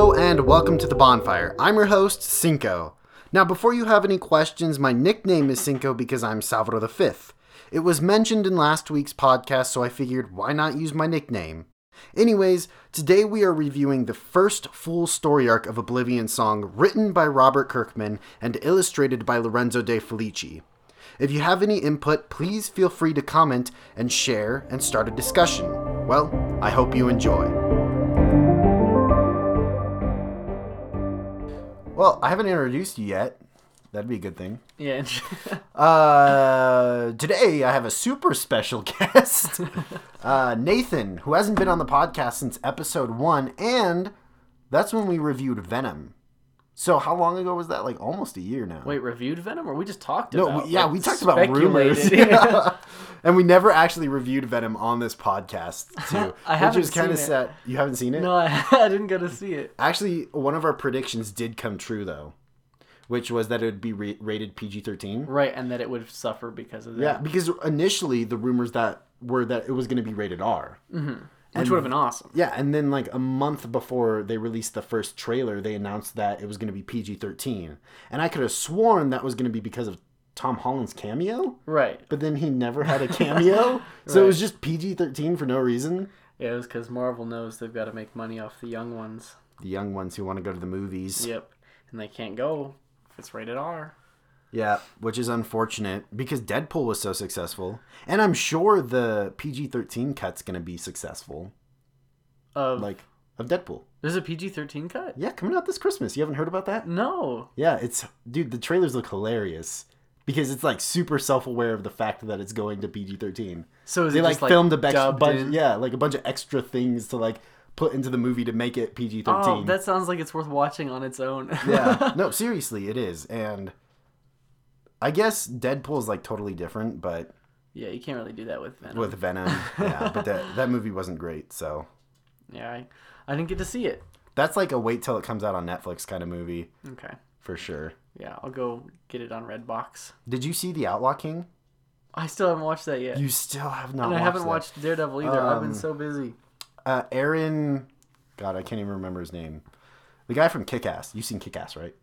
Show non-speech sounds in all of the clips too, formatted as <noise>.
Hello and welcome to the bonfire. I'm your host, Cinco. Now, before you have any questions, my nickname is Cinco because I'm Salvador V. It was mentioned in last week's podcast, so I figured why not use my nickname? Anyways, today we are reviewing the first full story arc of Oblivion Song written by Robert Kirkman and illustrated by Lorenzo De Felici. If you have any input, please feel free to comment and share and start a discussion. Well, I hope you enjoy. Well, I haven't introduced you yet. That'd be a good thing. Yeah. <laughs> Uh, today I have a super special <laughs> guest, uh, Nathan, who hasn't been on the podcast since episode one, and that's when we reviewed Venom. So how long ago was that? Like almost a year now. Wait, reviewed Venom, or we just talked no, about? we, yeah, like, we talked about rumors. <laughs> Yeah. <laughs> and we never actually reviewed Venom on this podcast <laughs> too, I which is kind of sad. You haven't seen it? no, I, I didn't get to see it. Actually, one of our predictions did come true though, which was that it would be ra- rated PG thirteen. Right, and that it would suffer because of that. Yeah, because initially the rumors that were that it was going to be rated R. Mm-hmm. Which would have been awesome. Yeah, and then like a month before they released the first trailer, they announced that it was going to be PG thirteen, and I could have sworn that was going to be because of Tom Holland's cameo, Right. but then he never had a cameo, <laughs> so it was just PG thirteen for no reason. Yeah, it was because Marvel knows they've got to make money off the young ones. The young ones who want to go to the movies, Yep, and they can't go if it's rated R. yeah, which is unfortunate because Deadpool was so successful, and I'm sure the PG thirteen cut's going to be successful, Of like of Deadpool. there's a PG thirteen cut. Yeah, coming out this Christmas. You haven't heard about that? No. Yeah, it's dude. The trailers look hilarious because it's like super self-aware of the fact that it's going to PG-13. So is They it like, like filmed a bunch in? yeah, like a bunch of extra things to like put into the movie to make it PG-13. Oh, that sounds like it's worth watching on its own. yeah, <laughs> no, seriously, it is, and I guess Deadpool is like totally different, but yeah, you can't really do that with Venom. with Venom, <laughs> yeah, but that that movie wasn't great, so Yeah, I, I didn't get to see it. that's like a wait till it comes out on Netflix kind of movie Okay. for sure. Yeah, I'll go get it on Redbox. Did you see The Outlaw King? I still haven't watched that yet. You still have not. and I watched haven't that. watched Daredevil either. I've been Um, so busy. uh, Aaron, God, I can't even remember his name. The guy from Kick Ass. You've seen Kick Ass, right?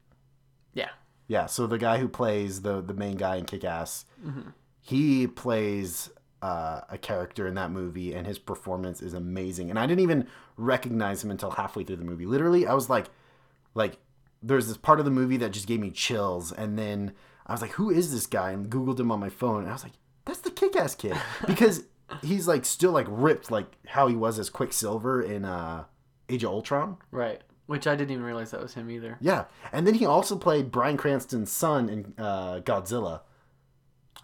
Yeah. Yeah. So the guy who plays the the main guy in Kick Ass, Mm-hmm. he plays uh, a character in that movie, and his performance is amazing. And I didn't even recognize him until halfway through the movie. Literally, I was like, like, there's this part of the movie that just gave me chills, and then I was like, who is this guy? And Googled him on my phone, and I was like, that's the Kick Ass kid <laughs> because he's like still like ripped like how he was as Quicksilver in uh, Age of Ultron. Right. Which I didn't even realize that was him either. Yeah, and then he also played Bryan Cranston's son in uh, Godzilla.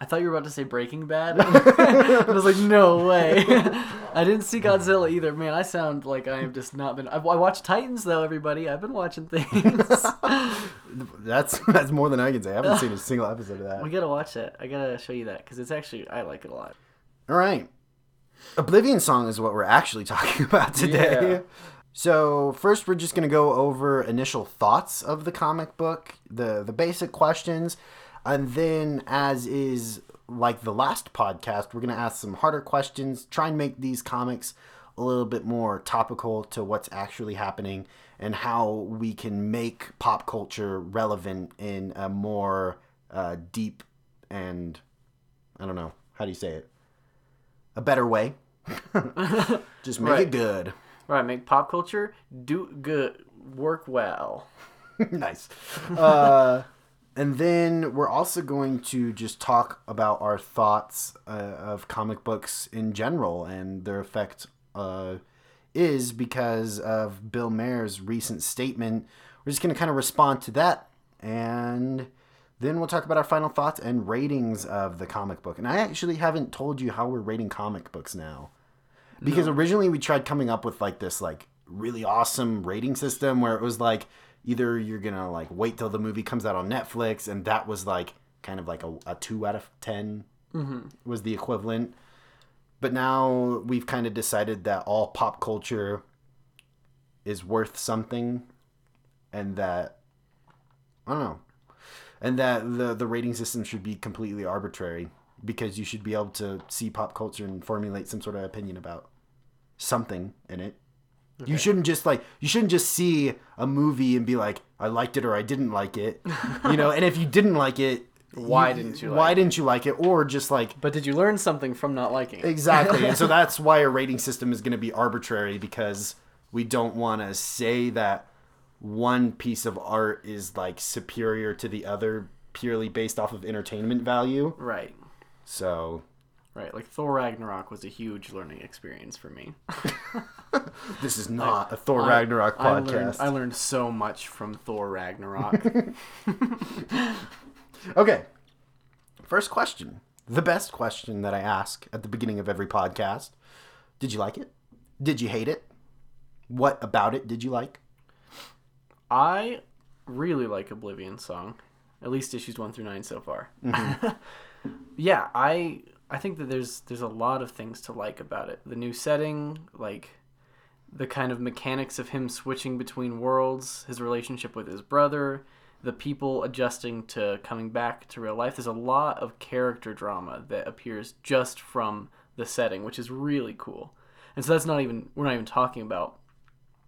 I thought you were about to say Breaking Bad. <laughs> I was like, no way. <laughs> I didn't see Godzilla either. Man, I sound like I have just not been. I, I watched Titans though. Everybody, I've been watching things. <laughs> That's that's more than I can say. I haven't seen a single episode of that. we gotta watch that. I gotta show you that because it's actually I like it a lot. All right. Oblivion Song is what we're actually talking about today. Yeah. So, first we're just going to go over initial thoughts of the comic book, the the basic questions, and then as is like the last podcast, we're going to ask some harder questions, try and make these comics a little bit more topical to what's actually happening and how we can make pop culture relevant in a more uh, deep and I don't know, how do you say it? A better way. <laughs> Just make Right. it good. Right, make pop culture do good, work well. <laughs> nice. Uh, and then we're also going to just talk about our thoughts uh, of comic books in general and their effect uh, is because of Bill Maher's recent statement. We're just going to kind of respond to that. And then we'll talk about our final thoughts and ratings of the comic book. And I actually haven't told you how we're rating comic books now. Because originally we tried coming up with like this like really awesome rating system where it was like either you're gonna like wait till the movie comes out on Netflix and that was like kind of like a, a two out of 10 mm-hmm. was the equivalent. But now we've kind of decided that all pop culture is worth something and that I don't know. And that the the rating system should be completely arbitrary because you should be able to see pop culture and formulate some sort of opinion about something in it. You shouldn't just like you shouldn't just see a movie and be like I liked it or I didn't like it. <laughs> You know, and if you didn't like it, Why didn't you Why like didn't you like it? Or just like But did you learn something from not liking it? exactly. and so <laughs> that's why a rating system is going to be arbitrary because we don't want to say that one piece of art is like superior to the other purely based off of entertainment value. Right. So Right. Like Thor Ragnarok was a huge learning experience for me. <laughs> this is not a Thor Ragnarok I learned, podcast. I learned so much from Thor Ragnarok. <laughs> <laughs> Okay. First question. The best question that I ask at the beginning of every podcast. Did you like it? Did you hate it? What about it did you like? I really like Oblivion song, at least issues one through nine so far. Mm-hmm. Yeah, I I think that there's there's a lot of things to like about it. The new setting, like the kind of mechanics of him switching between worlds, his relationship with his brother, the people adjusting to coming back to real life. There's a lot of character drama that appears just from the setting, which is really cool. And so that's not even we're not even talking about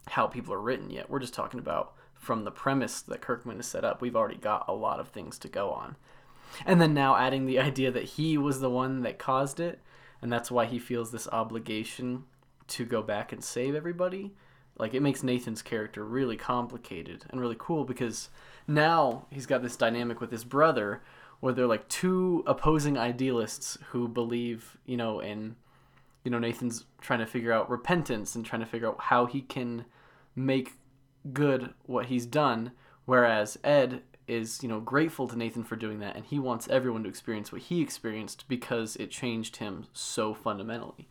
how people are written yet. We're just talking about from the premise that Kirkman has set up. We've already got a lot of things to go on. And then now adding the idea that he was the one that caused it, and that's why he feels this obligation to go back and save everybody. Like it makes Nathan's character really complicated and really cool because now he's got this dynamic with his brother where they're like two opposing idealists who believe, you know, in you know, Nathan's trying to figure out repentance and trying to figure out how he can make good what he's done, whereas Ed is, you know, grateful to Nathan for doing that and he wants everyone to experience what he experienced because it changed him so fundamentally.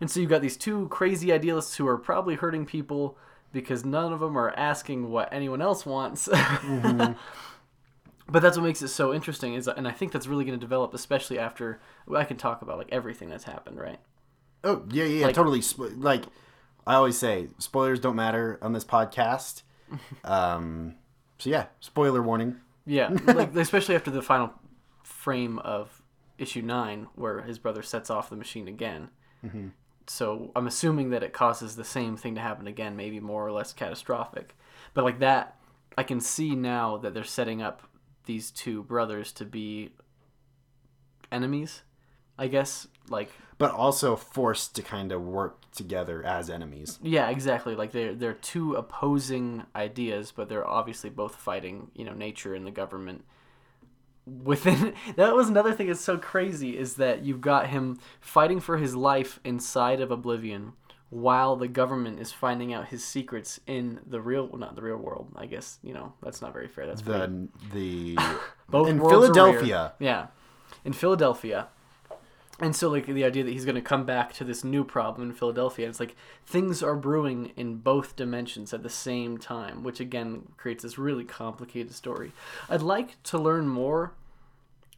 And so you've got these two crazy idealists who are probably hurting people because none of them are asking what anyone else wants. <laughs> but that's what makes it so interesting is and I think that's really going to develop especially after I can talk about like everything that's happened, right? Oh yeah, yeah, yeah Like- totally. Like I always say, spoilers don't matter on this podcast. <laughs> um, so yeah, spoiler warning. Yeah, <laughs> like especially after the final frame of issue nine, where his brother sets off the machine again. Mm-hmm. So I'm assuming that it causes the same thing to happen again, maybe more or less catastrophic. But like that, I can see now that they're setting up these two brothers to be enemies. I guess like But also forced to kind of work together as enemies. Yeah, exactly. Like they're they're two opposing ideas, but they're obviously both fighting, you know, nature and the government. Within <laughs> that was another thing that's so crazy is that you've got him fighting for his life inside of Oblivion, while the government is finding out his secrets in the real, well, not the real world. I guess you know that's not very fair. That's pretty- The the <laughs> both in Philadelphia. Yeah, in Philadelphia. And so, like the idea that he's going to come back to this new problem in Philadelphia, it's like things are brewing in both dimensions at the same time, which again creates this really complicated story. I'd like to learn more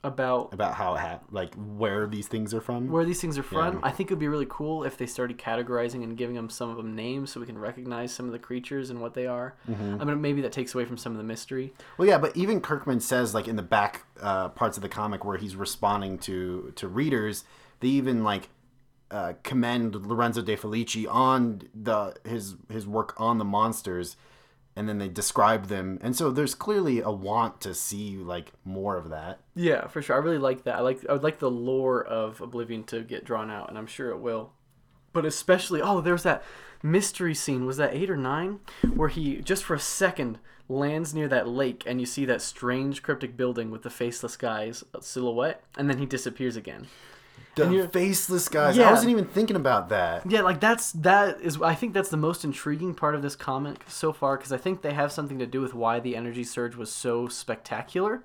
about about how it ha- like where these things are from. where these things are from. Yeah. I think it would be really cool if they started categorizing and giving them some of them names so we can recognize some of the creatures and what they are. Mm-hmm. I mean, maybe that takes away from some of the mystery. Well, yeah, but even Kirkman says like in the back uh, parts of the comic where he's responding to to readers, they even like uh, commend Lorenzo De Felici on the his his work on the monsters, and then they describe them, and so there's clearly a want to see like more of that. Yeah, for sure. I really like that. I like I would like the lore of Oblivion to get drawn out, and I'm sure it will. But especially, oh, there's that mystery scene. Was that eight or nine, where he just for a second lands near that lake, and you see that strange cryptic building with the faceless guy's silhouette, and then he disappears again. The faceless guys. I wasn't even thinking about that. Yeah, like that's that is I think that's the most intriguing part of this comic so far because I think they have something to do with why the energy surge was so spectacular.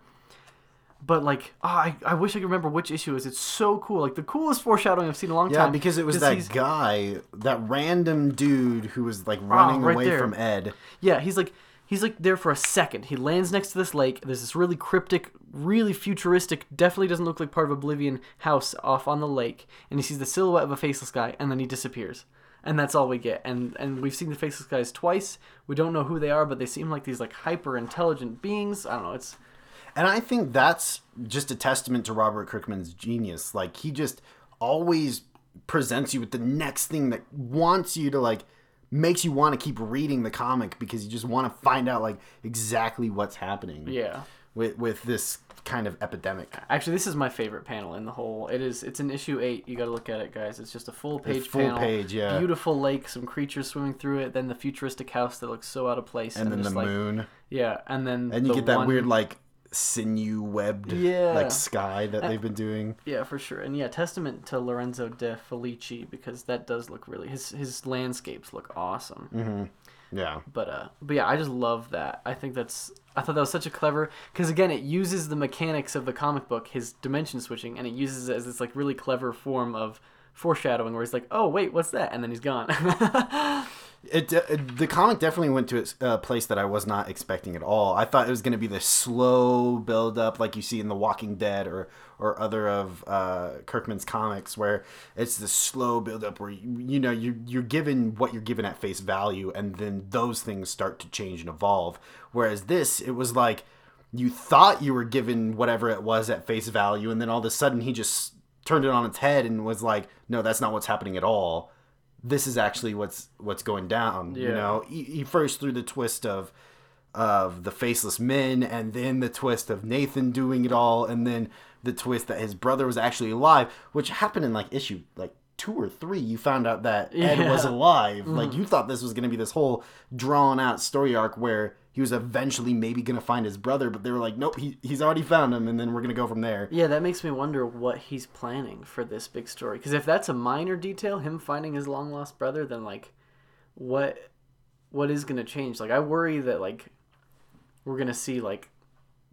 But like, oh, I, I wish I could remember which issue it is. It's so cool. Like the coolest foreshadowing I've seen in a long Yeah, time. because it was that guy, that random dude who was like running ah, right away there. from Ed. Yeah, he's like he's like there for a second. He lands next to this lake. There's this really cryptic, really futuristic, definitely doesn't look like part of Oblivion house off on the lake, and he sees the silhouette of a faceless guy, and then he disappears. And that's all we get. And and we've seen the faceless guys twice. We don't know who they are, but they seem like these like hyper intelligent beings. I don't know. It's And I think that's just a testament to Robert Kirkman's genius. Like he just always presents you with the next thing that wants you to like makes you want to keep reading the comic because you just want to find out like exactly what's happening Yeah. with with this kind of epidemic. Actually, this is my favorite panel in the whole. It is. It's an issue eight. You got to look at it, guys. It's just a full page full panel. page, yeah. Beautiful lake, some creatures swimming through it. Then the futuristic house that looks so out of place. And then the like, moon, Yeah, and then and you the get that one- weird like sinew webbed Yeah. like sky that they've been doing. Yeah, for sure. And yeah, testament to Lorenzo De Felici because that does look really his his landscapes look awesome. Mm-hmm. Yeah, But uh but yeah, I just love that. I think that's I thought that was such a clever cuz again, it uses the mechanics of the comic book, his dimension switching, and it uses it as this like really clever form of foreshadowing where he's like, "Oh, wait, what's that?" and then he's gone. <laughs> It, it the comic definitely went to a place that I was not expecting at all. I thought it was going to be this slow build up, like you see in The Walking Dead or or other of uh, Kirkman's comics, where it's the slow build up where you, you know you you're given what you're given at face value, and then those things start to change and evolve. Whereas this, it was like you thought you were given whatever it was at face value, and then all of a sudden he just turned it on its head and was like, "No, that's not what's happening at all." This is actually what's what's going down. You know, he, he first threw the twist of of the faceless men, and then the twist of Nathan doing it all, and then the twist that his brother was actually alive, which happened in like issue like two or three. You found out that Ed Yeah. was alive. Like mm-hmm. you thought this was going to be this whole drawn out story arc where he was eventually maybe going to find his brother, but they were like, nope, he, he's already found him, and then we're going to go from there. yeah, that makes me wonder what he's planning for this big story cuz if that's a minor detail, him finding his long lost brother, then like what what is going to change? Like I worry that like we're going to see like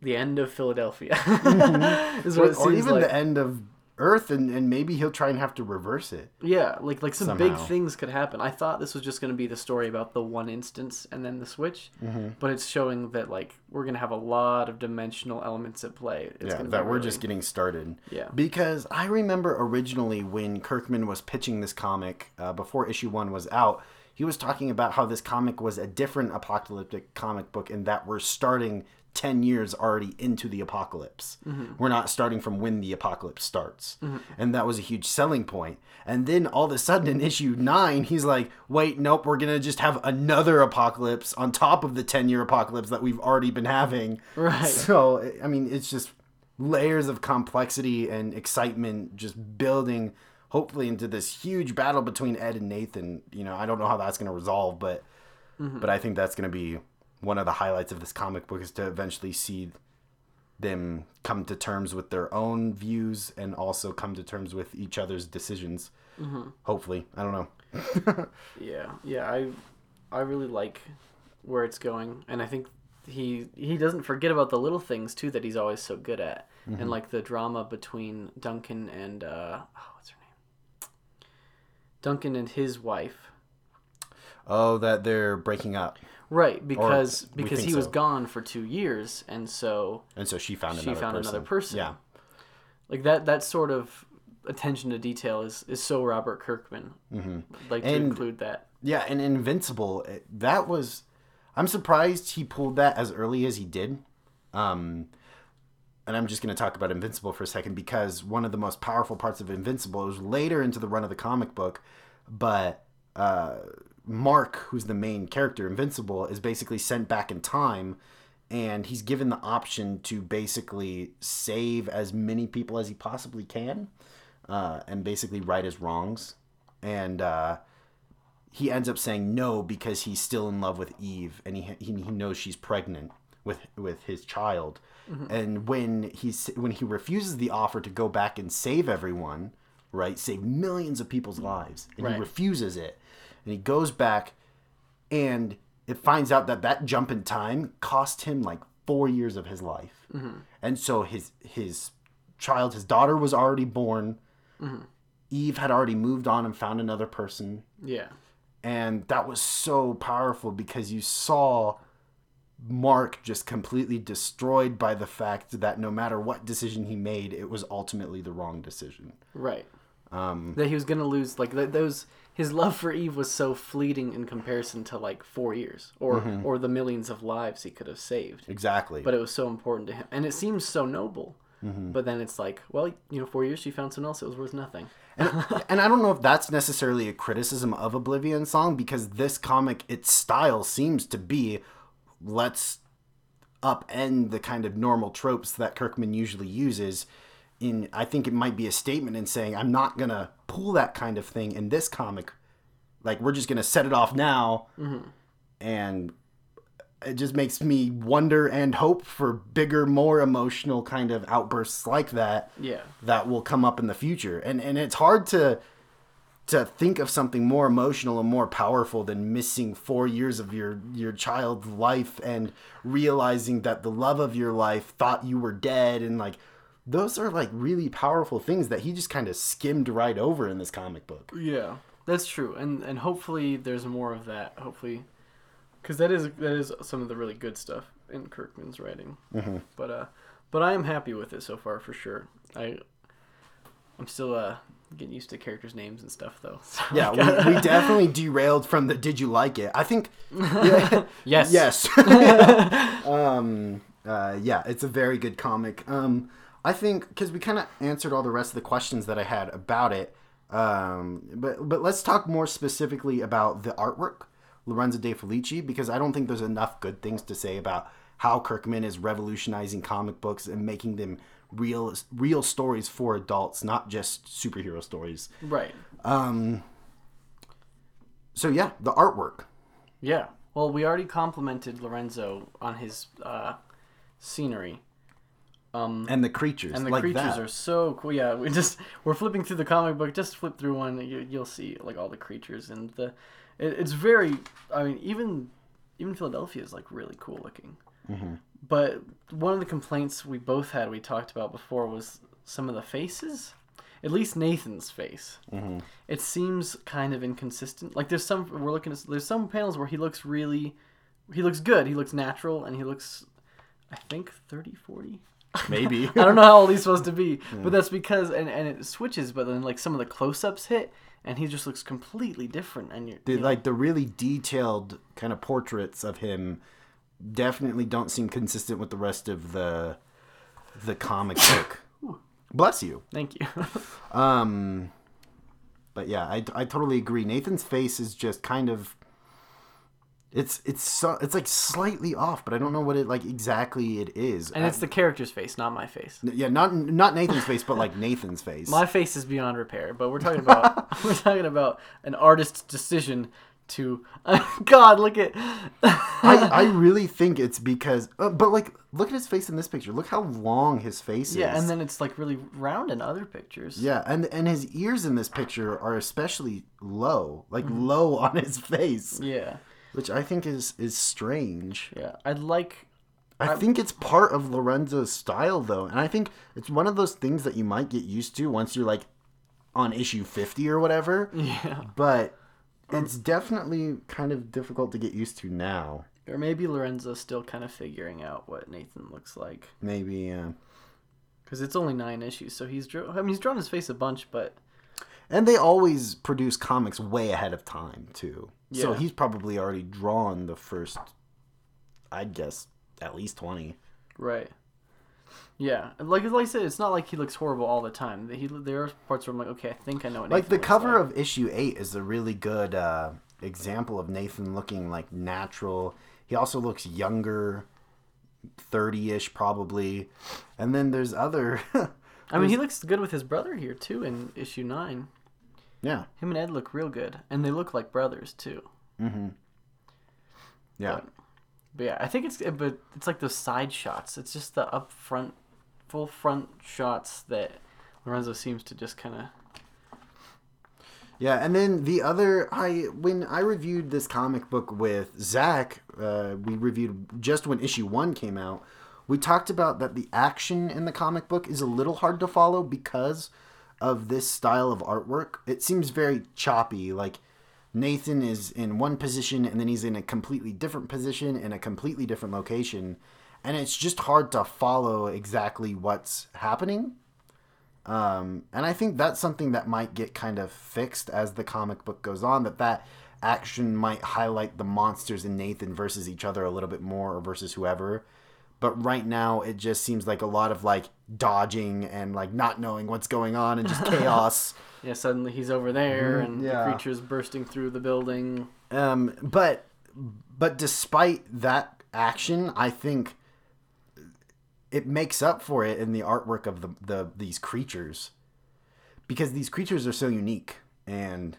the end of Philadelphia. <laughs> is what Or, it or even like. the end of Earth, and, and maybe he'll try and have to reverse it. Yeah, like like some big things could happen. I thought this was just going to be the story about the one instance and then the switch, Mm-hmm. but it's showing that like we're going to have a lot of dimensional elements at play. It's yeah, that we're just getting started. Yeah. Because I remember originally when Kirkman was pitching this comic uh, before issue one was out, he was talking about how this comic was a different apocalyptic comic book and that we're starting 10 years already into the apocalypse. Mm-hmm. We're not starting from when the apocalypse starts. Mm-hmm. And that was a huge selling point. And then all of a sudden in issue 9, he's like, wait, nope, we're going to just have another apocalypse on top of the 10 year apocalypse that we've already been having. Right. So, I mean, it's just layers of complexity and excitement just building hopefully into this huge battle between Ed and Nathan. You know, I don't know how that's going to resolve, but mm-hmm. but I think that's going to be one of the highlights of this comic book is to eventually see them come to terms with their own views and also come to terms with each other's decisions. Hopefully, I don't know. <laughs> Yeah, yeah, I I really like where it's going, and I think he he doesn't forget about the little things too that he's always so good at, and like the drama between Duncan and uh, oh, what's her name? Duncan and his wife. Oh, that they're breaking up, Right, because we because he was gone for two years, and so and so she found she another found person. another person. Yeah. like that that sort of attention to detail is is so Robert Kirkman. Mm-hmm. Like to And- include that. Yeah, and Invincible, that was. I'm surprised he pulled that as early as he did. Um, and I'm just going to talk about Invincible for a second because one of the most powerful parts of Invincible was later into the run of the comic book, but uh, Mark, who's the main character, Invincible, is basically sent back in time. And he's given the option to basically save as many people as he possibly can uh, and basically right his wrongs. And uh, he ends up saying no because he's still in love with Eve and he he, he knows she's pregnant with with his child. And when he's when he refuses the offer to go back and save everyone, right, save millions of people's lives, and he refuses it, and he goes back, and it finds out that that jump in time cost him like four years of his life, and so his his child, his daughter, was already born. Eve had already moved on and found another person Yeah. and that was so powerful because you saw Mark just completely destroyed by the fact that no matter what decision he made, it was ultimately the wrong decision. Right. Um, that he was gonna lose like th- those his love for Eve was so fleeting in comparison to like four years or mm-hmm. or the millions of lives he could have saved. exactly. But it was so important to him, and it seems so noble. Mm-hmm. But then it's like, well, you know, four years she found someone else. It was worth nothing. and, <laughs> and I don't know if that's necessarily a criticism of Oblivion Song because this comic, its style seems to be let's upend the kind of normal tropes that Kirkman usually uses. In I think it might be a statement in saying I'm not gonna pull that kind of thing in this comic. Like we're just gonna set it off now, mm-hmm. and it just makes me wonder and hope for bigger, more emotional kind of outbursts like that Yeah. that will come up in the future. And and it's hard to to think of something more emotional and more powerful than missing 4 years of your your child's life and realizing that the love of your life thought you were dead and like those are like really powerful things that he just kind of skimmed right over in this comic book. Yeah, that's true, and and hopefully there's more of that. Hopefully, because that is that is some of the really good stuff in Kirkman's writing. Mm-hmm. But uh, but I am happy with it so far for sure. I I'm still uh getting used to characters' names and stuff though. <laughs> So, Yeah, we, we definitely derailed from the did you like it? I think <laughs> yeah, yes, Yes. <laughs> um, uh, yeah, it's a very good comic. Um, I think because we kind of answered all the rest of the questions that I had about it. Um, but but let's talk more specifically about the artwork, Lorenzo De Felici, because I don't think there's enough good things to say about how Kirkman is revolutionizing comic books and making them real real stories for adults, not just superhero stories. right. Um, so yeah, the artwork. Yeah. Well, we already complimented Lorenzo on his uh, scenery. Um, and the creatures and the like creatures that. are so cool. Yeah, we <laughs> just we're flipping through the comic book. Just flip through one, you, you'll see like all the creatures and the. It, it's very. I mean, even even Philadelphia is like really cool looking. Mm-hmm. But one of the complaints we both had, we talked about before, was some of the faces. At least Nathan's face. Mm-hmm. It seems kind of inconsistent. Like there's some we're looking at. There's some panels where he looks really, he looks good. He looks natural, and he looks, I think 30, 40. Maybe <laughs> I don't know how old he's supposed to be, <laughs> but that's because and, and it switches. But then like some of the close-ups hit, and he just looks completely different. And you're the, you know, like the really detailed kind of portraits of him definitely don't seem consistent with the rest of the the comic <coughs> book. Bless you. thank you. <laughs> Um, but yeah, I, I totally agree. Nathan's face is just kind of it's it's so it's like slightly off, but I don't know what it like exactly it is. and it's the character's face, not my face. yeah, not not Nathan's face, but like Nathan's face. My face is beyond repair. But we're talking about <laughs> we're talking about an artist's decision to. <laughs> God, look at. <laughs> I, I really think it's because, uh, but like, look at his face in this picture. Look how long his face yeah, is. and then it's like really round in other pictures. Yeah, and and his ears in this picture are especially low, like low on his face, Yeah, which I think is is strange. yeah. I'd like. I think it's part of Lorenzo's style though, and I think it's one of those things that you might get used to once you're like on issue 50 or whatever, <laughs> Yeah, but it's definitely kind of difficult to get used to now. or maybe Lorenzo's still kind of figuring out what Nathan looks like Maybe uh because it's only nine issues. So he's drew. I mean, he's drawn his face a bunch, but And they always produce comics way ahead of time too. So he's probably already drawn the first I'd guess at least 20. right. Yeah, like like I said, it's not like he looks horrible all the time. He there are parts where I'm like, okay, I think I know what. Like Nathan the cover like. of issue 8 is a really good uh example of Nathan looking like natural. He also looks younger, 30ish probably. And then there's other <laughs> I mean, he looks good with his brother here too in issue nine. Yeah. Him and Ed look real good, and they look like brothers too. Yeah. But, but yeah, I think it's but it's like those side shots. It's just the up front, full front shots that Lorenzo seems to just kind of. Yeah, and then the other, I when I reviewed this comic book with Zach, uh, we reviewed just when issue one came out. We talked about that the action in the comic book is a little hard to follow because of this style of artwork. It seems very choppy. Like Nathan is in one position and then he's in a completely different position in a completely different location, and it's just hard to follow exactly what's happening. Um, and I think that's something that might get kind of fixed as the comic book goes on. That that action might highlight the monsters in Nathan versus each other a little bit more, or versus whoever. But right now it just seems like a lot of like dodging and like not knowing what's going on and just <laughs> chaos. Yeah, suddenly he's over there, Mhm, and yeah. the creature's bursting through the building. Um, but but despite that action, I think it makes up for it in the artwork of the, the these creatures because these creatures are so unique and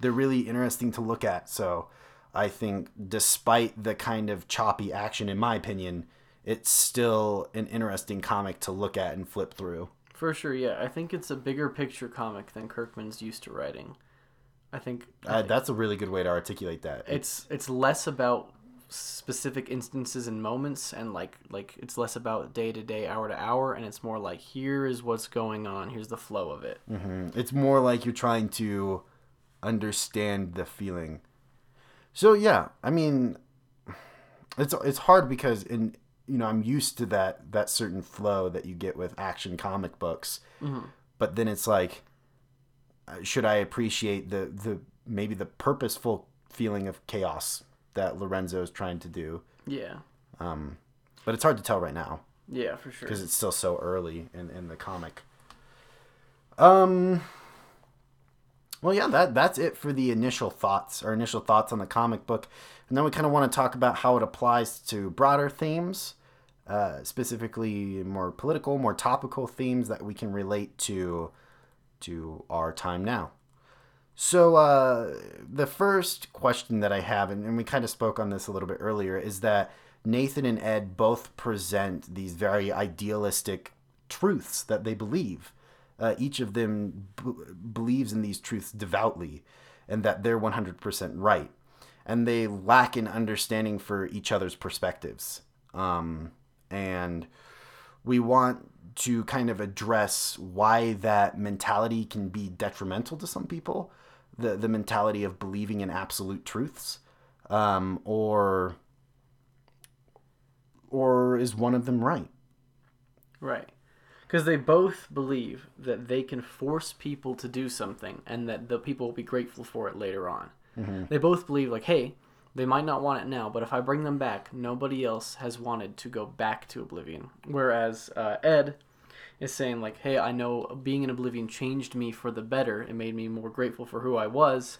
they're really interesting to look at. So I think despite the kind of choppy action, in my opinion, it's still an interesting comic to look at and flip through. For sure, yeah. I think it's a bigger picture comic than Kirkman's used to writing. I think, Uh, that's a really good way to articulate that. it's it's less about specific instances and moments and like like it's less about day to day hour to hour and it's more like here is what's going on here's the flow of it Mhm. It's more like you're trying to understand the feeling. So yeah, I mean, it's it's hard because in you know I'm used to that that certain flow that you get with action comic books, but then it's like, uh, should I appreciate the the maybe the purposeful feeling of chaos that Lorenzo is trying to do? yeah Um, but it's hard to tell right now yeah for sure because it's still so early in, in the comic. Um. Well, yeah, that that's it for the initial thoughts, our initial thoughts on the comic book, and then we kind of want to talk about how it applies to broader themes, uh, specifically more political, more topical themes that we can relate to to our time now. So uh, the first question that I have, and, and we kind of spoke on this a little bit earlier, is that Nathan and Ed both present these very idealistic truths that they believe. Uh, each of them b- believes in these truths devoutly, and that they're 100% right. And they lack an understanding for each other's perspectives. Um, and we want to kind of address why that mentality can be detrimental to some people the, the mentality of believing in absolute truths um, or or is one of them right? Right. Because they both believe that they can force people to do something and that the people will be grateful for it later on. They both believe like hey they might not want it now but if i bring them back nobody else has wanted to go back to oblivion. Whereas uh, ed is saying like hey i know being in oblivion changed me for the better. It made me more grateful for who i was.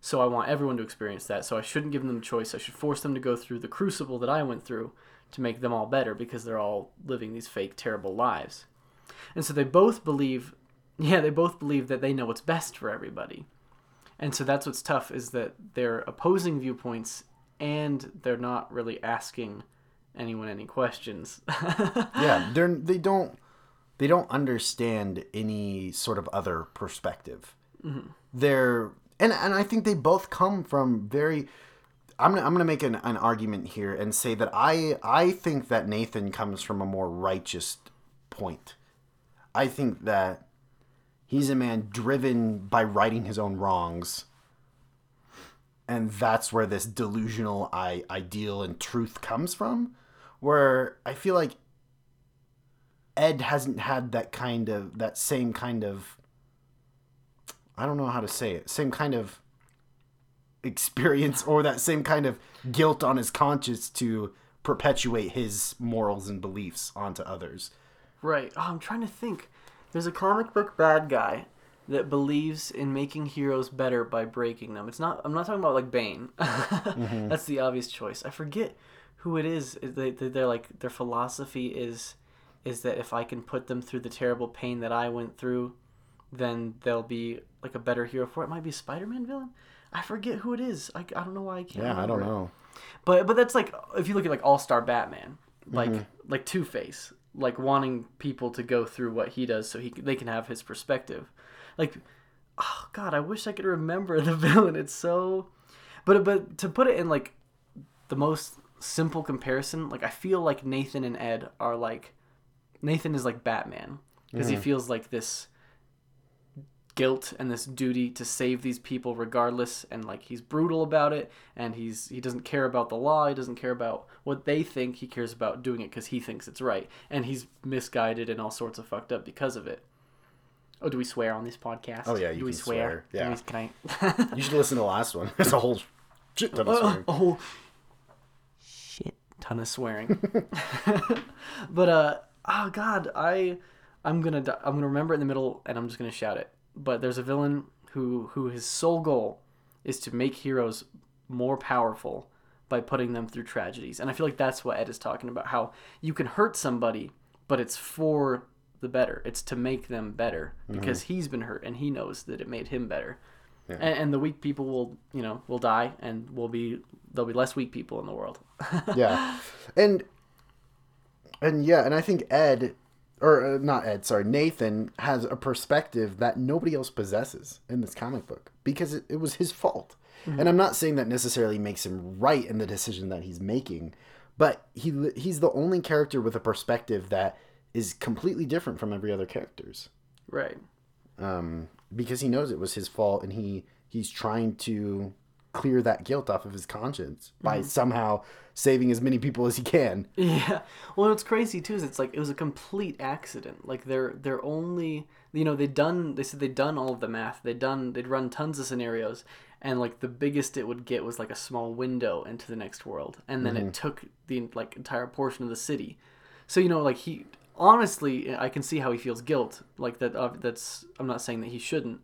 So i want everyone to experience that. So i shouldn't give them the choice. I should force them to go through the crucible that i went through to make them all better because they're all living these fake terrible lives. And so they both believe <laughs> yeah they both believe that they know what's best for everybody and so that's what's tough is that they're opposing viewpoints and they're not really asking anyone any questions. <laughs> Yeah they're they don't they don't understand any sort of other perspective. Mm-hmm. They're and and i think they both come from very i'm gonna, I'm gonna make an, an argument here and say that i i think that nathan comes from a more righteous point. I think that he's a man driven by righting his own wrongs and that's where this delusional I, ideal and truth comes from where i feel like ed hasn't had that kind of that same kind of i don't know how to say it same kind of experience or that same kind of guilt on his conscience to perpetuate his morals and beliefs onto others Right. Oh, I'm trying to think. There's a comic book bad guy that believes in making heroes better by breaking them. It's not. I'm not talking about like Bane. <laughs> Mm-hmm. That's the obvious choice. I forget who it is. They, they- they're like their philosophy is is that if I can put them through the terrible pain that I went through, then they'll be like a better hero for it. Might be a Spider-Man villain. I forget who it is. I, I don't know why I can't. yeah i don't it. know But but that's like if you look at like All Star Batman, like mm-hmm. like Two Face, like wanting people to go through what he does so he they can have his perspective. Like, oh God, I wish I could remember <laughs> the villain. It's so, but but to put it in like the most simple comparison, like I feel like Nathan and Ed are like Nathan is like Batman because he mm. feels like this guilt and this duty to save these people regardless and like he's brutal about it and he's he doesn't care about the law he doesn't care about what they think he cares about doing it because he thinks it's right and he's misguided and all sorts of fucked up because of it oh do we swear on this podcast Oh, yeah, you do we swear, swear. Yeah. we- can i you should listen to the last one <laughs> there's a whole shit ton of swearing. <laughs> oh shit ton of swearing. <laughs> but uh, oh god, I I'm gonna I'm gonna remember it in the middle, and I'm just gonna shout it. But there's a villain who who his sole goal is to make heroes more powerful by putting them through tragedies, and I feel like that's what Ed is talking about. How you can hurt somebody, but it's for the better. It's to make them better because mm-hmm. he's been hurt and he knows that it made him better. Yeah. And, and the weak people will, you know, will die, and will be there'll be less weak people in the world. <laughs> yeah and and yeah and i think ed or uh, not ed sorry nathan has a perspective that nobody else possesses in this comic book because it, it was his fault. And i'm not saying that necessarily makes him right in the decision that he's making but he he's the only character with a perspective that is completely different from every other character's. Right. um, because he knows it was his fault and he he's trying to clear that guilt off of his conscience by somehow saving as many people as he can Yeah. Well, what's crazy too is it's like it was a complete accident. Like they're they're only you know they'd done they said they'd done all of the math. They'd done they'd run tons of scenarios, and like the biggest it would get was like a small window into the next world, and then it took the like entire portion of the city. So you know like he honestly I can see how he feels guilt like that. Uh, that's I'm not saying that he shouldn't.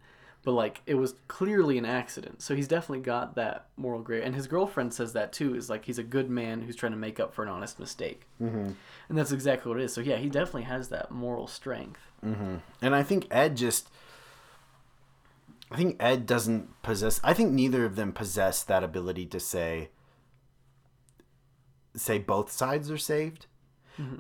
But like it was clearly an accident, so he's definitely got that moral gray. And his girlfriend says that too. Is like he's a good man who's trying to make up for an honest mistake, mm-hmm. and that's exactly what it is. So yeah, he definitely has that moral strength. And I think Ed just I think Ed doesn't possess I think neither of them possess that ability to say say both sides are saved.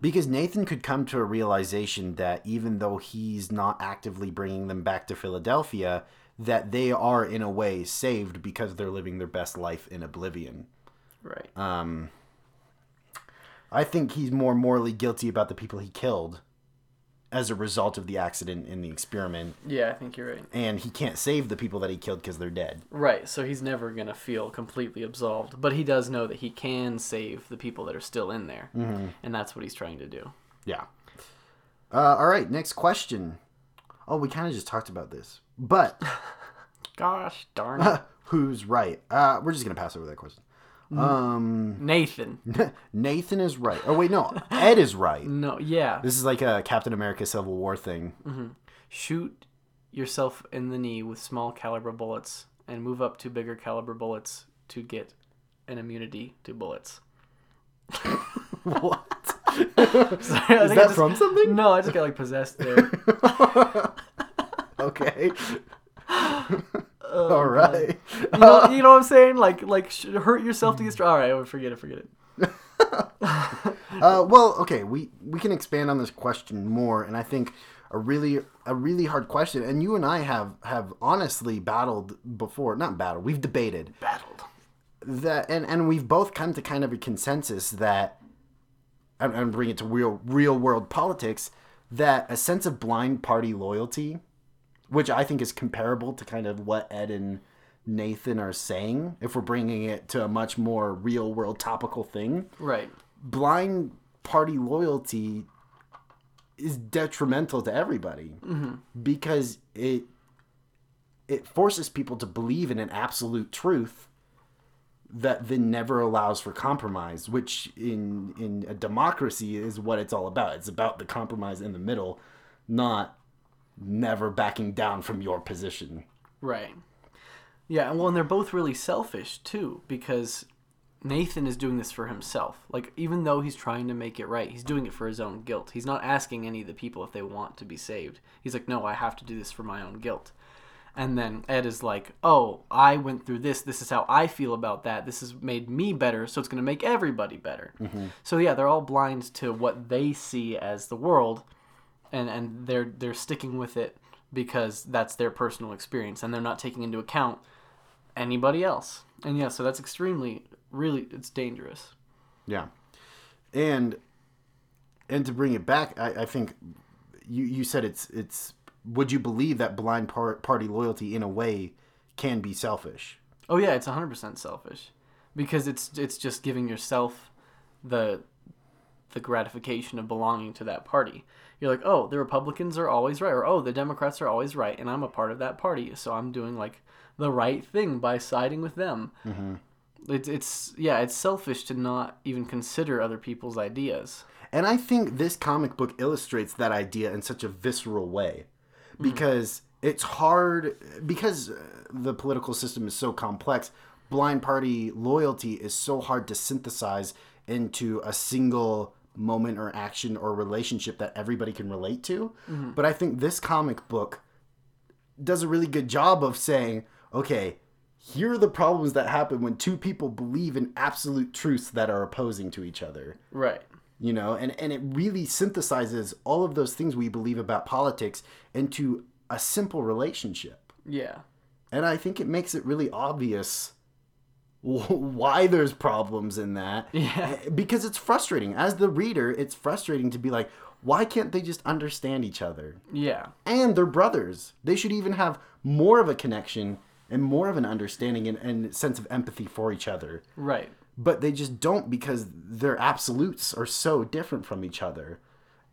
Because Nathan could come to a realization that even though he's not actively bringing them back to Philadelphia, that they are in a way saved because they're living their best life in oblivion. Right. Um, I think he's more morally guilty about the people he killed as a result of the accident in the experiment, yeah, I think you're right. and he can't save the people that he killed because they're dead. Right. So he's never gonna feel completely absolved, but he does know that he can save the people that are still in there, mm-hmm. and that's what he's trying to do. Yeah. Uh, all right, next question. Oh, we kind of just talked about this, but <laughs> Gosh darn it, <laughs> who's right? Uh, we're just gonna pass over that question. Um, Nathan. <laughs> Nathan is right. Oh wait, no, Ed is right. <laughs> No. Yeah. This is like a Captain America Civil War thing. shoot yourself in the knee with small caliber bullets and move up to bigger caliber bullets to get an immunity to bullets. <laughs> what? Sorry, Is that just- from something? No, I just got like possessed there. Okay. All right. <laughs> You know, you know what I'm saying? Like, like hurt yourself to get strong. All right, oh, forget it, forget it. <laughs> Uh, well, okay, we we can expand on this question more, and I think a really a really hard question, and you and I have have honestly battled before, not battled, we've debated Battled. that, and and we've both come to kind of a consensus that, and, and bring it to real real world politics, that a sense of blind party loyalty, which I think is comparable to kind of what Ed and Nathan are saying, if we're bringing it to a much more real world topical thing. Right. blind party loyalty is detrimental to everybody mm-hmm. because it it forces people to believe in an absolute truth that then never allows for compromise which in in a democracy is what it's all about. It's about the compromise in the middle not never backing down from your position Right. Yeah, and well, and they're both really selfish too, because Nathan is doing this for himself. Like, even though he's trying to make it right, he's doing it for his own guilt. He's not asking any of the people if they want to be saved. He's like, no, I have to do this for my own guilt. And then Ed is like, oh, I went through this. This is how I feel about that. This has made me better, so it's going to make everybody better. Mm-hmm. So yeah, they're all blind to what they see as the world, and and they're they're sticking with it because that's their personal experience, and they're not taking into account anybody else. And yeah, so that's extremely, really, it's dangerous. Yeah, and and to bring it back, I, I think you you said it's it's. Would you believe that blind par- party loyalty in a way can be selfish? Oh yeah, it's 100% selfish because it's it's just giving yourself the the gratification of belonging to that party. You're like, "Oh, the Republicans are always right," or "Oh, the Democrats are always right," and I'm a part of that party, so I'm doing like the right thing by siding with them. It's it's yeah, it's selfish to not even consider other people's ideas. And I think this comic book illustrates that idea in such a visceral way because it's hard because uh, the political system is so complex. Blind party loyalty is so hard to synthesize into a single moment or action or relationship that everybody can relate to. Mm-hmm. But I think this comic book does a really good job of saying, okay, here are the problems that happen when two people believe in absolute truths that are opposing to each other Right. you know and and it really synthesizes all of those things we believe about politics into a simple relationship Yeah. and i think it makes it really obvious <laughs> why there's problems in that Yeah. Eh, because it's frustrating as the reader it's frustrating to be like why can't they just understand each other Yeah. and they're brothers they should even have more of a connection and more of an understanding and, and sense of empathy for each other Right. but they just don't because their absolutes are so different from each other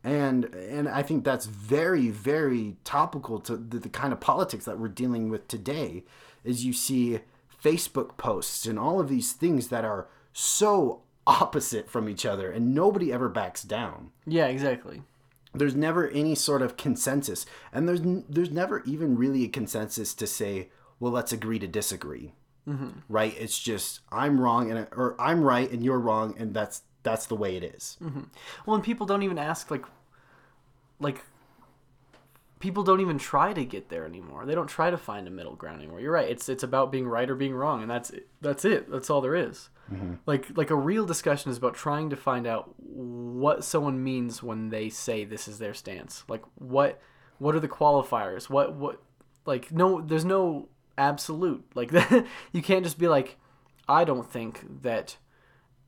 and and i think that's very very topical to the, the kind of politics that we're dealing with today is you see facebook posts and all of these things that are so opposite from each other and nobody ever backs down. Yeah, exactly. there's never any sort of consensus and there's n- there's never even really a consensus to say well let's agree to disagree. Mm-hmm. Right? It's just i'm wrong and or i'm right and you're wrong and that's that's the way it is. Mm-hmm. Well, and people don't even ask like, like, people don't even try to get there anymore. They don't try to find a middle ground anymore. You're right. It's it's about being right or being wrong, and that's it. That's it. That's all there is. Mm-hmm. Like like a real discussion is about trying to find out what someone means when they say this is their stance. Like what what are the qualifiers? What what like no there's no absolute. Like <laughs> you can't just be like I don't think that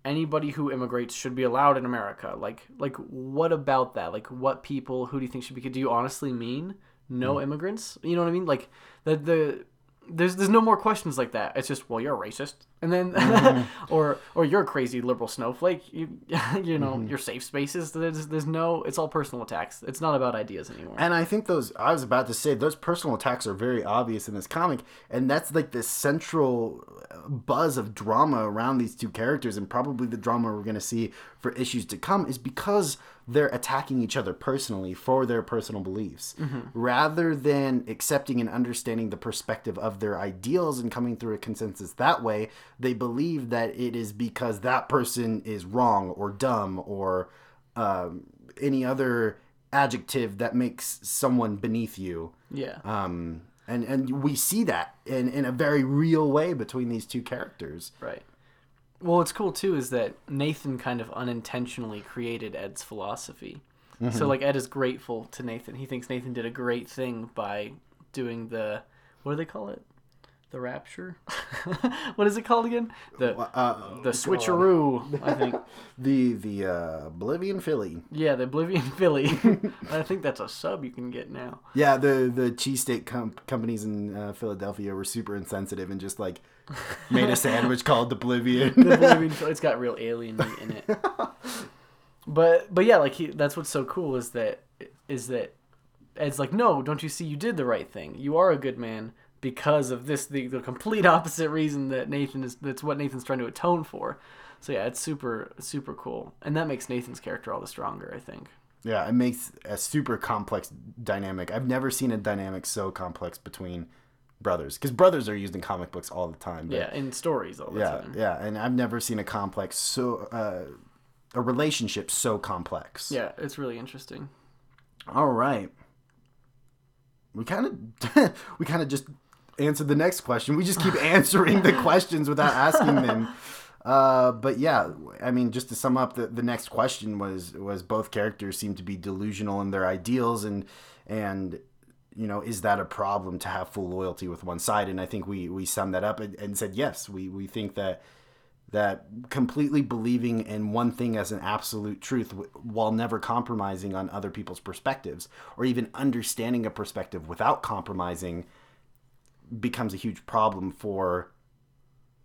anybody who immigrates should be allowed in America. Like, like what about that? Like, what people? Who do you think should be? Do you honestly mean no mm. immigrants? You know what I mean? Like the the there's there's no more questions like that. It's just well, you're a racist, and then mm-hmm. <laughs> or or you're a crazy liberal snowflake. You <laughs> you know mm-hmm. your safe spaces. There's there's no. It's all personal attacks. It's not about ideas anymore. And I think those I was about to say those personal attacks are very obvious in this comic, and that's like the central buzz of drama around these two characters, and probably the drama we're going to see for issues to come is because they're attacking each other personally for their personal beliefs, rather than accepting and understanding the perspective of their ideals and coming through a consensus that way. They believe that it is because that person is wrong or dumb or um, any other adjective that makes someone beneath you. yeah. Um, and, and we see that in, in a very real way between these two characters. Right. Well, what's cool too is that Nathan kind of unintentionally created Ed's philosophy. So like Ed is grateful to Nathan. He thinks Nathan did a great thing by doing the what do they call it? The rapture. <laughs> what is it called again? The Uh, the switcheroo. I think. <laughs> the the uh, Oblivion Philly. Yeah, the Oblivion Philly. <laughs> I think that's a sub you can get now. Yeah, the the cheesesteak com- companies in uh, Philadelphia were super insensitive and just like <laughs> made a sandwich called Oblivion. The Oblivion <laughs> It's got real alien meat in it. But but yeah, like he, that's what's so cool is that is that Ed's like, no, don't you see? You did the right thing. You are a good man because of this, the, the complete opposite reason that Nathan is. That's what Nathan's trying to atone for. So yeah, it's super super cool, and that makes Nathan's character all the stronger. I think. Yeah, it makes a super complex dynamic. I've never seen a dynamic so complex between brothers because brothers are used in comic books all the time. but- Yeah, in stories all the yeah, time. yeah, and I've never seen a complex so uh, a relationship so complex. Yeah, it's really interesting. All right. We kind of <laughs> we kind of just answered the next question. We just keep <laughs> answering the questions without asking them. <laughs> Uh, but yeah, I mean, just to sum up, the, the next question was was both characters seem to be delusional in their ideals, and and you know, is that a problem to have full loyalty with one side? And I think we we summed that up and, and said yes. We we think that that completely believing in one thing as an absolute truth while never compromising on other people's perspectives or even understanding a perspective without compromising becomes a huge problem for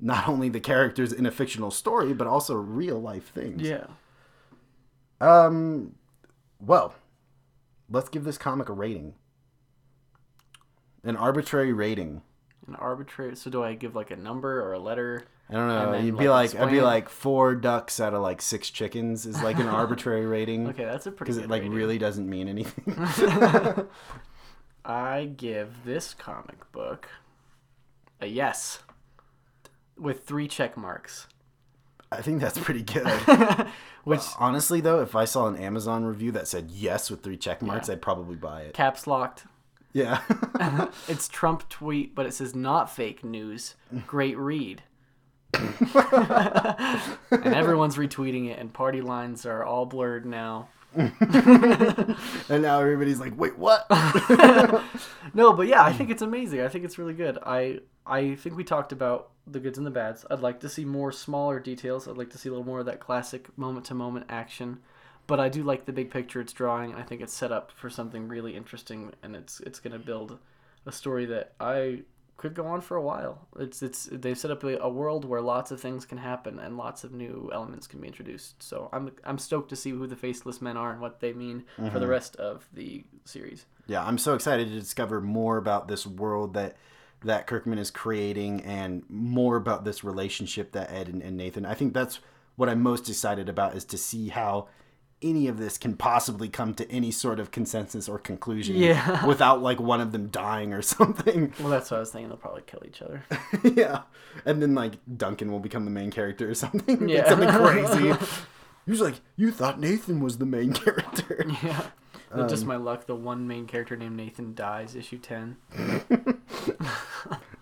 not only the characters in a fictional story but also real life things. Yeah. Um well, let's give this comic a rating. An arbitrary rating. An arbitrary. So do I give like a number or a letter? I don't know. then, You'd be like, like, I'd be like four ducks out of like six chickens is like an <laughs> arbitrary rating Okay, that's a pretty because it like rating. really doesn't mean anything. <laughs> <laughs> I give this comic book a yes with three check marks. I think that's pretty good. Which Honestly, though, if I saw an Amazon review that said yes with three check marks, I'd probably buy it. caps locked. Yeah. <laughs> <laughs> It's Trump tweet, but it says not fake news. Great read. <laughs> and everyone's retweeting it, and party lines are all blurred now. and now everybody's like, wait, what? No, but yeah, I think mm. it's amazing. I think it's really good. I I think we talked about the goods and the bads. I'd like to see more smaller details. I'd like to see a little more of that classic moment to moment action. But I do like the big picture it's drawing. I think it's set up for something really interesting, and it's it's going to build a story that I could go on for a while. It's it's they've set up a, a world where lots of things can happen and lots of new elements can be introduced. So I'm I'm stoked to see who the faceless men are and what they mean for the mm-hmm. rest of the series. yeah, I'm so excited to discover more about this world that that Kirkman is creating and more about this relationship that Ed and, and Nathan. I think that's what I'm most excited about is to see how any of this can possibly come to any sort of consensus or conclusion Yeah. <laughs> without like one of them dying or <laughs> something. Well, that's what I was thinking. They'll probably kill each other. <laughs> yeah. And then like Duncan will become the main character or something. Yeah. Something crazy. He was like, You thought Nathan was the main character. Yeah. But just um, my luck, the one main character named Nathan dies, issue 10.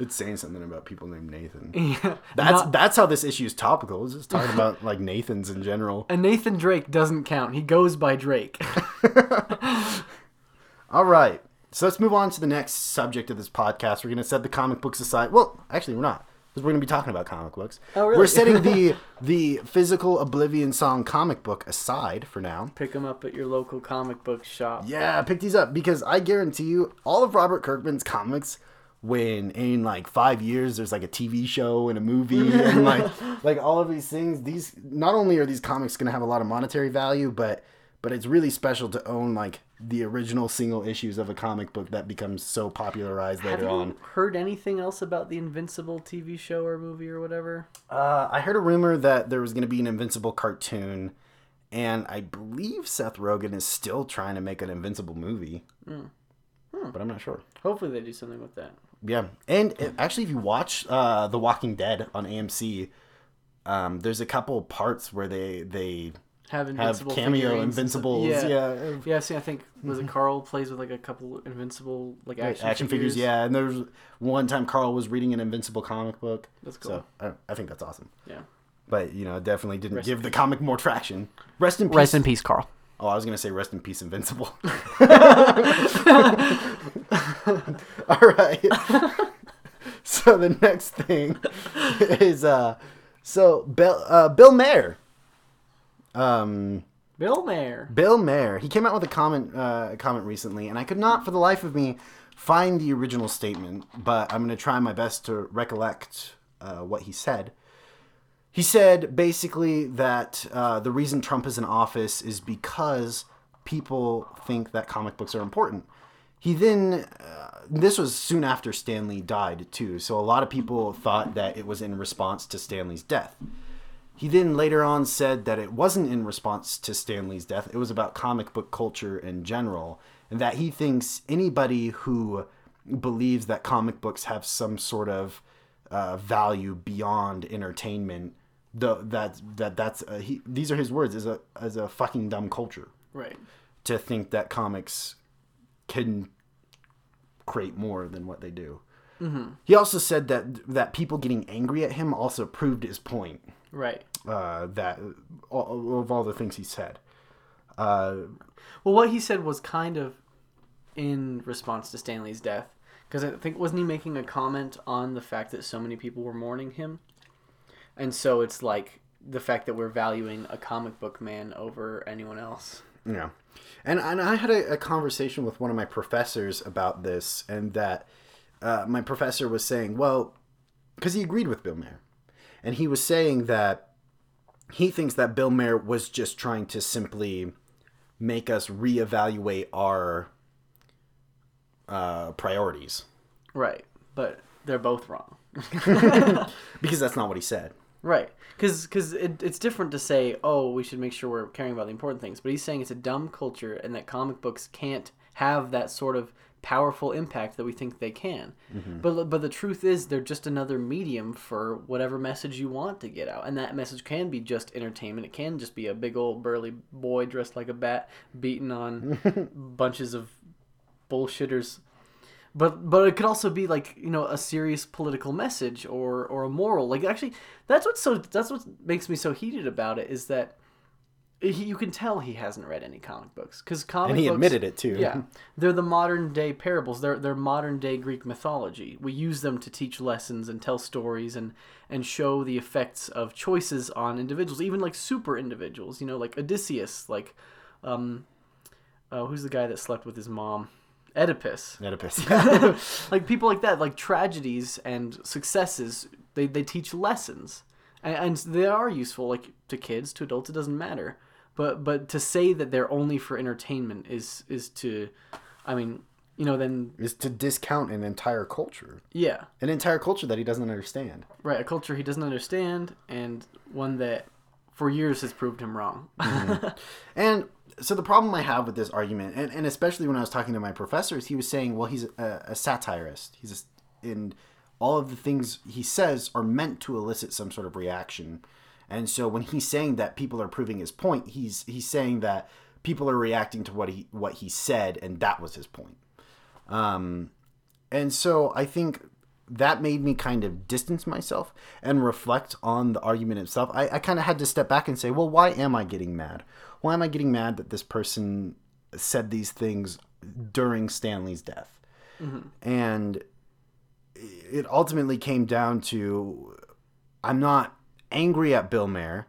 It's saying something about people named Nathan. <laughs> Yeah. That's Not- that's how this issue is topical. It's just talking about like Nathans in general. <laughs> and Nathan Drake doesn't count. He goes by Drake. <laughs> All right. So let's move on to the next subject of this podcast. We're going to set the comic books aside. Well, actually, we're not. Because we're going to be talking about comic books. Oh, really? We're setting the the physical Oblivion Song comic book aside for now. Pick them up at your local comic book shop. Yeah, pick these up because I guarantee you, all of Robert Kirkman's comics, when in like five years there's like a TV show and a movie and <laughs> like like all of these things, these not only are these comics gonna have a lot of monetary value, but but it's really special to own like the original single issues of a comic book that becomes so popularized Have later you on. heard anything else about the Invincible TV show or movie or whatever? Uh, I heard a rumor that there was gonna be an Invincible cartoon. And I believe Seth Rogen is still trying to make an Invincible movie, but I'm not sure. Hopefully they do something with that. Yeah, and it- actually, if you watch uh, The Walking Dead on AMC, um, there's a couple parts where they they Have have Invincible cameo figurines. Invincibles. Yeah. Yeah, Yeah, see, I think was it Carl plays with like a couple Invincible like action, action, figures. Yeah, and there's one time Carl was reading an Invincible comic book. That's cool. So I, I think that's awesome. Yeah. But you know, definitely didn't Rest give the comic more traction. Rest in peace. peace, Carl. Oh, I was gonna say rest in peace, Invincible. <laughs> All right. <laughs> so the next thing <laughs> is uh, so Bill uh, Bill Maher. Um, Bill Maher. Bill Maher. He came out with a comment uh, comment recently, and I could not, for the life of me, find the original statement. But I'm going to try my best to recollect uh, what he said. He said basically that uh, the reason Trump is in office is because people think that comic books are important. He then, uh, this was soon after Stan Lee died too, so a lot of people thought that it was in response to Stan Lee's death. He then later on said that it wasn't in response to Stan Lee's death, it was about comic book culture in general, and that he thinks anybody who believes that comic books have some sort of uh, value beyond entertainment, the, that that that's uh, he, these are his words as a as a fucking dumb culture Right. to think that comics can create more than what they do. He also said that that people getting angry at him also proved his point Right. uh, that all, of all the things he said. Uh, Well, what he said was kind of in response to Stan Lee's death, because I think wasn't he making a comment on the fact that so many people were mourning him, and so it's like the fact that we're valuing a comic book man over anyone else. Yeah. And, and I had a, a conversation with one of my professors about this, and that uh, my professor was saying, well, because he agreed with Bill Maher. And he was saying that he thinks that Bill Maher was just trying to simply make us reevaluate our uh, priorities. Right. But they're both wrong. <laughs> <laughs> because that's not what he said. Right, because it, it's different to say, oh, we should make sure we're caring about the important things. But he's saying it's a dumb culture and that comic books can't have that sort of powerful impact that we think they can. Mm-hmm. But but the truth is, they're just another medium for whatever message you want to get out, and that message can be just entertainment. It can just be a big old burly boy dressed like a bat beating on <laughs> bunches of bullshitters but but it could also be like you know a serious political message or or a moral. Like actually that's what's so that's what makes me so heated about it is that he, you can tell he hasn't read any comic books. Because comic books And he books, admitted it too. yeah. <laughs> They're the modern day parables. They're they're modern day greek mythology. We use them to teach lessons and tell stories and and show the effects of choices on individuals even like super individuals you know like odysseus like um uh, who's the guy that slept with his mom oedipus Oedipus. <laughs> <laughs> like people like that like tragedies and successes they, they teach lessons and, and they are useful like to kids to adults it doesn't matter but but to say that they're only for entertainment is is to i mean you know then is to discount an entire culture. yeah An entire culture that he doesn't understand. right a culture he doesn't understand and one that for years has proved him wrong <laughs> And so the problem I have with this argument, and, and especially when I was talking to my professors, he was saying, well, he's a, a satirist. He's a, and all of the things he says are meant to elicit some sort of reaction. And so when he's saying that people are proving his point, he's he's saying that people are reacting to what he what he said, and that was his point. Um, and so I think that made me kind of distance myself and reflect on the argument itself. I, I kind of had to step back and say, well, why am I getting mad? Why am I getting mad that this person said these things during Stan Lee's death? Mm-hmm. And it ultimately came down to I'm not angry at Bill Maher,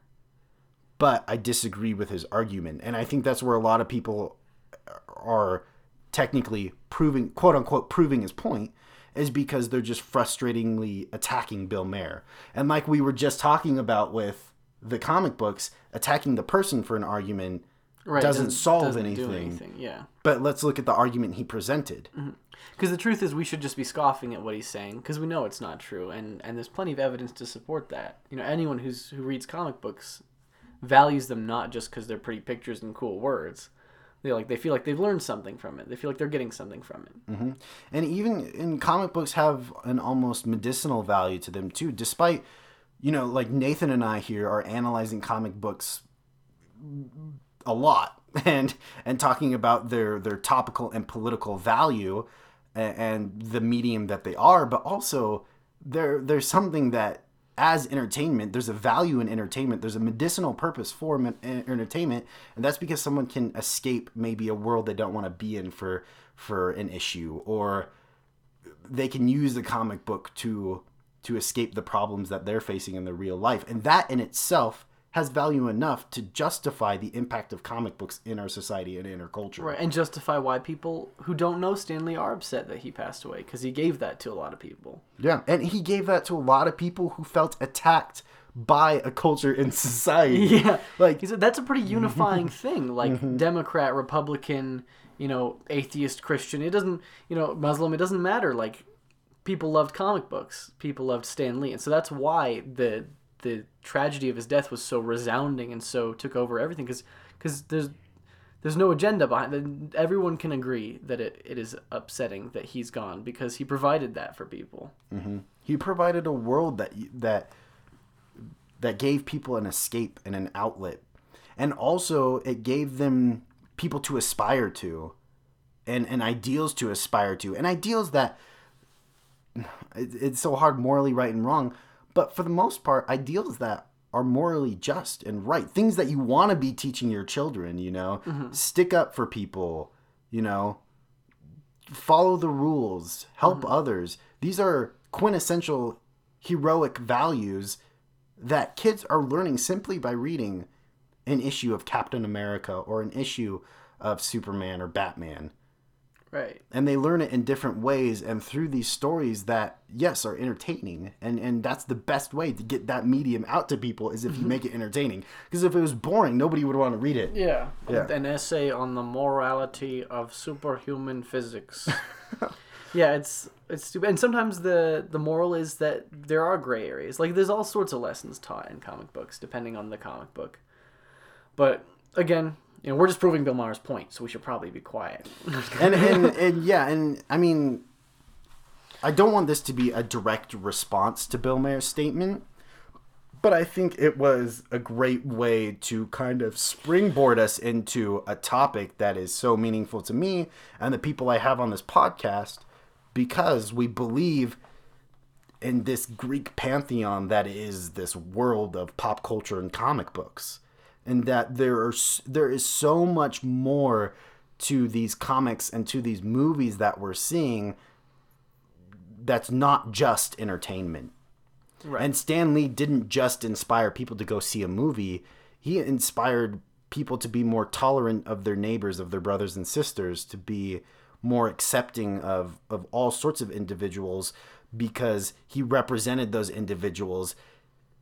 but I disagree with his argument. And I think that's where a lot of people are technically proving, quote unquote, proving his point is because they're just frustratingly attacking Bill Maher. And like we were just talking about with the comic books, attacking the person for an argument right doesn't, solve doesn't do anything. yeah But let's look at the argument he presented. Mm-hmm. Because the truth is, we should just be scoffing at what he's saying because we know it's not true, and and there's plenty of evidence to support that. You know, anyone who's who reads comic books values them not just because they're pretty pictures and cool words. They like they feel like they've learned something from it. They feel like they're getting something from it. Mm-hmm. and even in comic books have an almost medicinal value to them too despite you know like nathan and i here are analyzing comic books a lot <laughs> and and talking about their their topical and political value and, and the medium that they are but also there there's something that as entertainment there's a value in entertainment. There's a medicinal purpose for men- entertainment and that's because someone can escape maybe a world they don't want to be in for for an issue or they can use the comic book to to escape the problems that they're facing in their real life. And that in itself has value enough to justify the impact of comic books in our society and in our culture Right, and justify why people who don't know Stan Lee are upset that he passed away because he gave that to a lot of people. yeah and he gave that to a lot of people who felt attacked by a culture in society <laughs> Yeah, like said that's a pretty unifying <laughs> thing. Like mm-hmm. Democrat, Republican, you know, atheist, Christian. It doesn't, you know, Muslim. It doesn't matter. Like people loved comic books. People loved Stan Lee, and so that's why the the tragedy of his death was so resounding and so took over everything. Because because there's there's no agenda behind it. Everyone can agree that it, it is upsetting that he's gone because he provided that for people. Mm-hmm. he provided a world that that that gave people an escape and an outlet and also it gave them people to aspire to and and ideals to aspire to and ideals that <sighs> it, it's so hard morally right and wrong but for the most part ideals that are morally just and right things that you want to be teaching your children you know mm-hmm. stick up for people you know follow the rules, help mm-hmm. others. These are quintessential heroic values that kids are learning simply by reading an issue of Captain America or an issue of Superman or Batman. Right. And they learn it in different ways and through these stories that yes are entertaining and and that's the best way to get that medium out to people is if you mm-hmm. make it entertaining because if it was boring nobody would want to read it. Yeah. Yeah. An essay on the morality of superhuman physics. <laughs> Yeah, it's it's stupid. And sometimes the the moral is that there are gray areas. Like there's all sorts of lessons taught in comic books depending on the comic book. But again, you know, we're just proving Bill Maher's point, so we should probably be quiet. <laughs> and, and and yeah, and I mean, I don't want this to be a direct response to Bill Maher's statement, but I think it was a great way to kind of springboard us into a topic that is so meaningful to me and the people I have on this podcast because we believe in this Greek pantheon that is this world of pop culture and comic books and that there are there is so much more to these comics and to these movies that we're seeing that's not just entertainment. Right. And Stan Lee didn't just inspire people to go see a movie, he inspired people to be more tolerant of their neighbors, of their brothers and sisters, to be more accepting of, of all sorts of individuals because he represented those individuals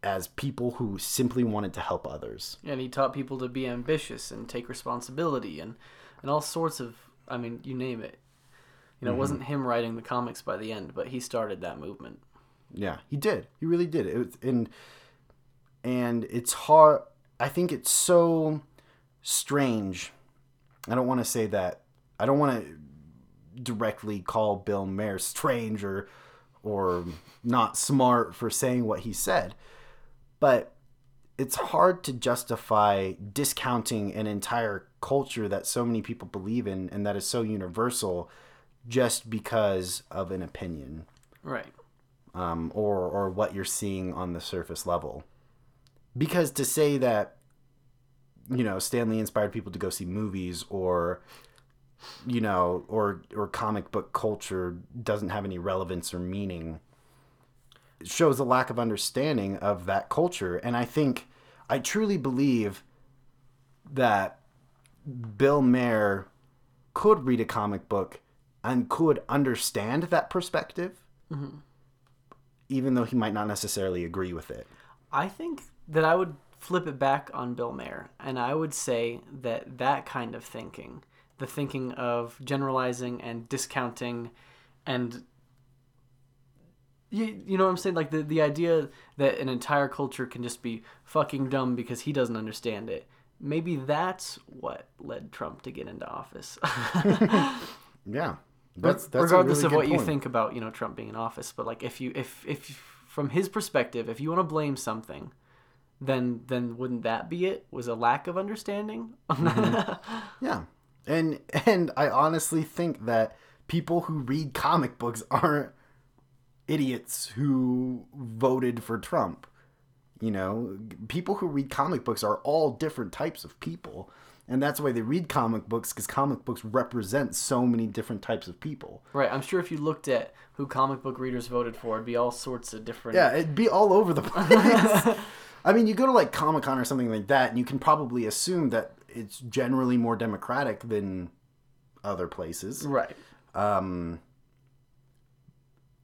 as people who simply wanted to help others. and he taught people to be ambitious and take responsibility and and all sorts of I mean, you name it. You know, it mm-hmm. wasn't him writing the comics by the end, but he started that movement. Yeah, he did. He really did. It was, and and it's hard. I think it's so strange. I don't want to say that. I don't want to directly call Bill Maher strange or or not smart for saying what he said, but it's hard to justify discounting an entire culture that so many people believe in and that is so universal just because of an opinion Right. um, or or what you're seeing on the surface level. Because to say that you know Stan Lee inspired people to go see movies or you know or or comic book culture doesn't have any relevance or meaning shows a lack of understanding of that culture and I think I truly believe that Bill Maher could read a comic book and could understand that perspective mm-hmm. even though he might not necessarily agree with it. I think that I would flip it back on Bill Maher, and I would say that that kind of thinking, the thinking of generalizing and discounting, and you, you know what I'm saying, like the the idea that an entire culture can just be fucking dumb because he doesn't understand it. Maybe that's what led Trump to get into office. <laughs> Yeah, that's, that's regardless really of what you think about you know Trump being in office. But like if you if if from his perspective, if you want to blame something, then then wouldn't that be it? Was a lack of understanding? Mm-hmm. <laughs> Yeah, and and I honestly think that people who read comic books aren't idiots who voted for Trump. You know, people who read comic books are all different types of people. And that's why they read comic books because comic books represent so many different types of people. right. I'm sure if you looked at who comic book readers voted for, it'd be all sorts of different. Yeah, it'd be all over the <laughs> place. I mean, you go to like Comic Con or something like that, and you can probably assume that it's generally more democratic than other places. Right. Um,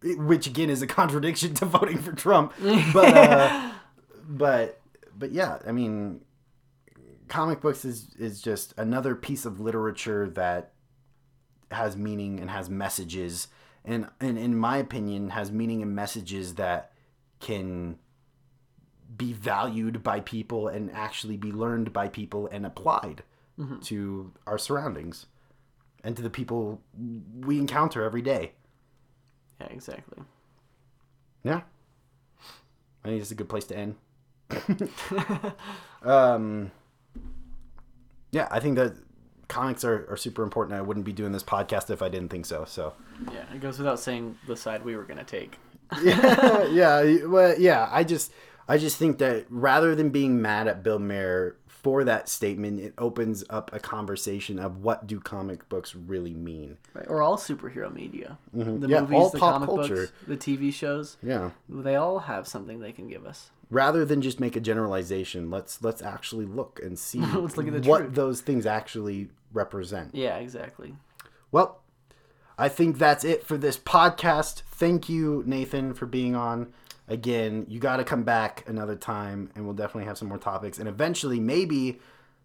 which again is a contradiction to voting for Trump. <laughs> But uh, but but yeah, I mean, comic books is is just another piece of literature that has meaning and has messages, and and in my opinion, has meaning and messages that can be valued by people and actually be learned by people and applied to our surroundings and to the people we encounter every day. Yeah. Exactly. Yeah. I think it's a good place to end. <laughs> um, yeah, I think that comics are, are super important. I wouldn't be doing this podcast if I didn't think so. So, Yeah. It goes without saying the side we were gonna take. <laughs> yeah, yeah, well, yeah. I just, I just think that rather than being mad at Bill Maher for that statement, it opens up a conversation of what do comic books really mean. Right. Or all superhero media. The Mm-hmm. Yeah, movies, all the pop comic culture. books, the TV shows. Yeah. They all have something they can give us. rather than just make a generalization let's let's actually look and see <laughs> look at the what truth. those things actually represent Yeah. Exactly. well i think that's it for this podcast thank you nathan for being on again you got to come back another time and we'll definitely have some more topics and eventually maybe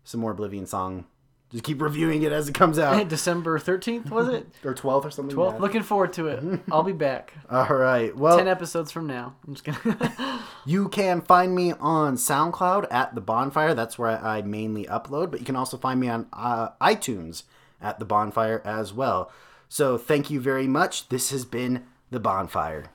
some more oblivion song Just keep reviewing it as it comes out. <laughs> December 13th, was it? <laughs> or 12th or something. 12th. yeah. Looking forward to it. <laughs> I'll be back. All right. Well, 10 episodes from now. I'm just gonna. You can find me on SoundCloud at The Bonfire. That's where I mainly upload, but you can also find me on uh, iTunes at The Bonfire as well. So thank you very much. This has been The Bonfire.